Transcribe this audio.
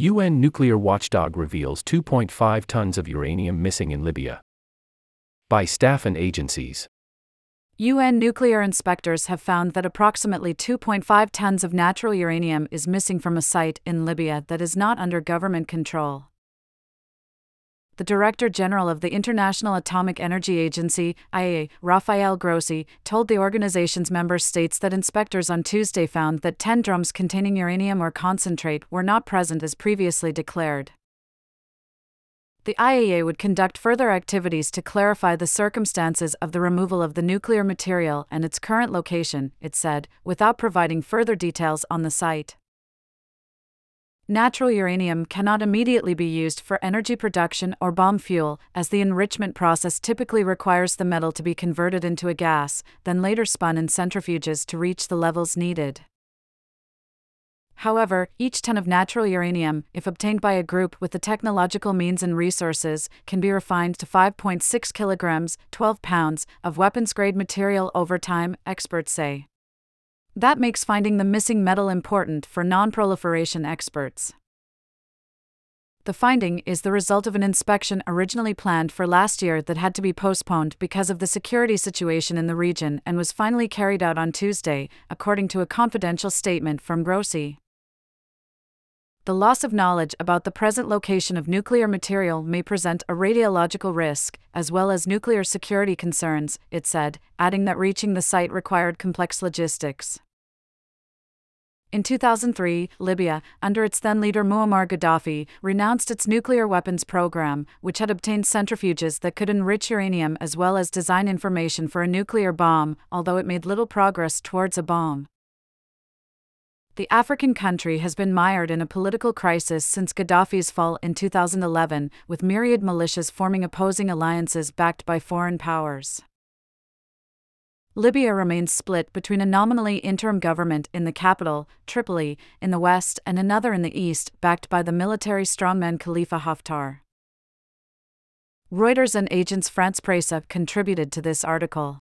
UN nuclear watchdog reveals 2.5 tons of uranium missing in Libya. By staff and agencies. UN nuclear inspectors have found that approximately 2.5 tons of natural uranium is missing from a site in Libya that is not under government control the Director General of the International Atomic Energy Agency, IAEA, Rafael Grossi, told the organization's member states that inspectors on Tuesday found that 10 drums containing uranium ore concentrate were not present as previously declared. The IAEA would conduct further activities to clarify the circumstances of the removal of the nuclear material and its current location, it said, without providing further details on the site natural uranium cannot immediately be used for energy production or bomb fuel, as the enrichment process typically requires the metal to be converted into a gas, then later spun in centrifuges to reach the levels needed. However, each ton of natural uranium, if obtained by a group with the technological means and resources, can be refined to 5.6 kilograms, 12 pounds, of weapons grade material over time, experts say. That makes finding the missing metal important for non-proliferation experts. The finding is the result of an inspection originally planned for last year that had to be postponed because of the security situation in the region and was finally carried out on Tuesday, according to a confidential statement from Grossi. The loss of knowledge about the present location of nuclear material may present a radiological risk, as well as nuclear security concerns, it said, adding that reaching the site required complex logistics. In 2003, Libya, under its then leader Muammar Gaddafi, renounced its nuclear weapons program, which had obtained centrifuges that could enrich uranium as well as design information for a nuclear bomb, although it made little progress towards a bomb. The African country has been mired in a political crisis since Gaddafi's fall in 2011, with myriad militias forming opposing alliances backed by foreign powers. Libya remains split between a nominally interim government in the capital, Tripoli, in the west, and another in the east, backed by the military strongman Khalifa Haftar. Reuters and Agence France Presse contributed to this article.